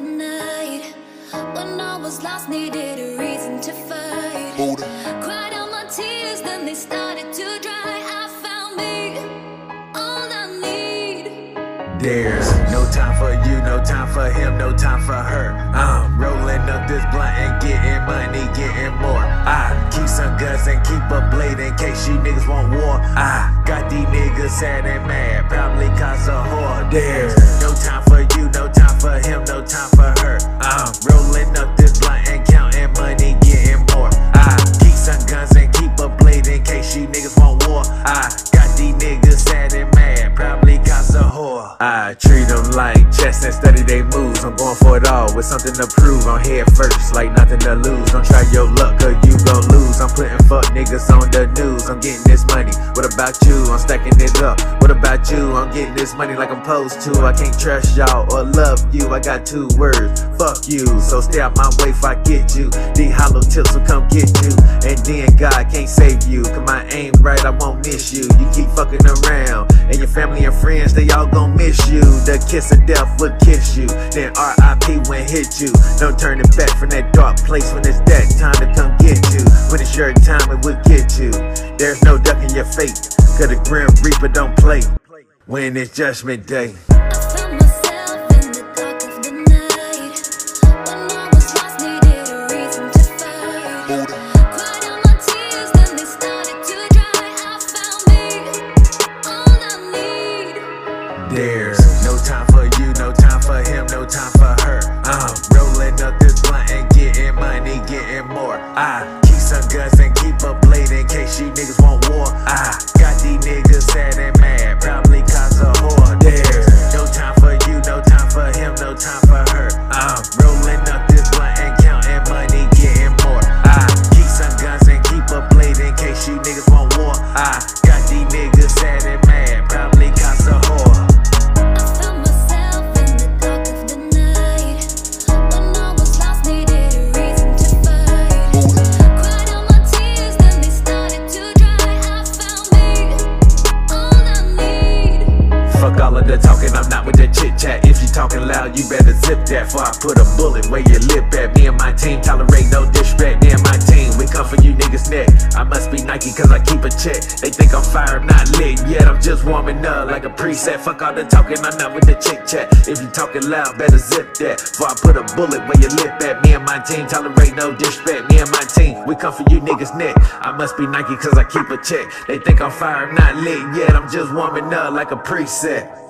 the night. When I was lost, needed a reason to fight. Cried out my tears, then they started to dry. I found me, all I need. There's no time for you, no time for him, no time for her. I'm rolling up this blunt and getting money, getting more. I keep some guns and keep a blade in case you niggas want war. I got these niggas sad and mad, probably cause a whore. There's I treat them like chess and study they moves. I'm going for it all with something to prove. I'm head first, like nothing to lose. Don't try your luck, cause you gon' lose. I'm putting fuck niggas on the news. I'm getting this money. What about you? I'm stacking it up. What about you? I'm getting this money like I'm supposed to. I can't trust y'all or love you. I got two words. Fuck you. So stay out my way if I get you. These hollow tips will come get you. And then God can't save you. Cause my aim right, I won't miss you. You keep fucking around. Family and friends, they all gon' miss you. The kiss of death would kiss you. Then RIP when hit you. No turning back from that dark place when it's that time to come get you. When it's your time, it will get you. There's no ducking your fate. Cause the Grim Reaper don't play. When it's Judgment Day. No time for you, no time for him, no time for her. I'm rolling up this blunt and getting money, getting more. I keep some guns and keep a blade in case you niggas want war. I got these niggas sad and mad, with the chit chat. If you talking loud, you better zip that. Before I put a bullet where your lip at. Me and my team tolerate no disrespect. Me and my team, we come for you niggas neck. I must be Nike cause I keep a check. They think I'm fire, I'm not lit yet. I'm just warming up like a preset. Fuck all the talking, I'm not with the chit chat. If you talking loud, better zip that. Before I put a bullet where your lip at. Me and my team tolerate no disrespect. Me and my team, we come for you niggas neck. I must be Nike cause I keep a check. They think I'm fire, I'm not lit yet. I'm just warming up like a preset.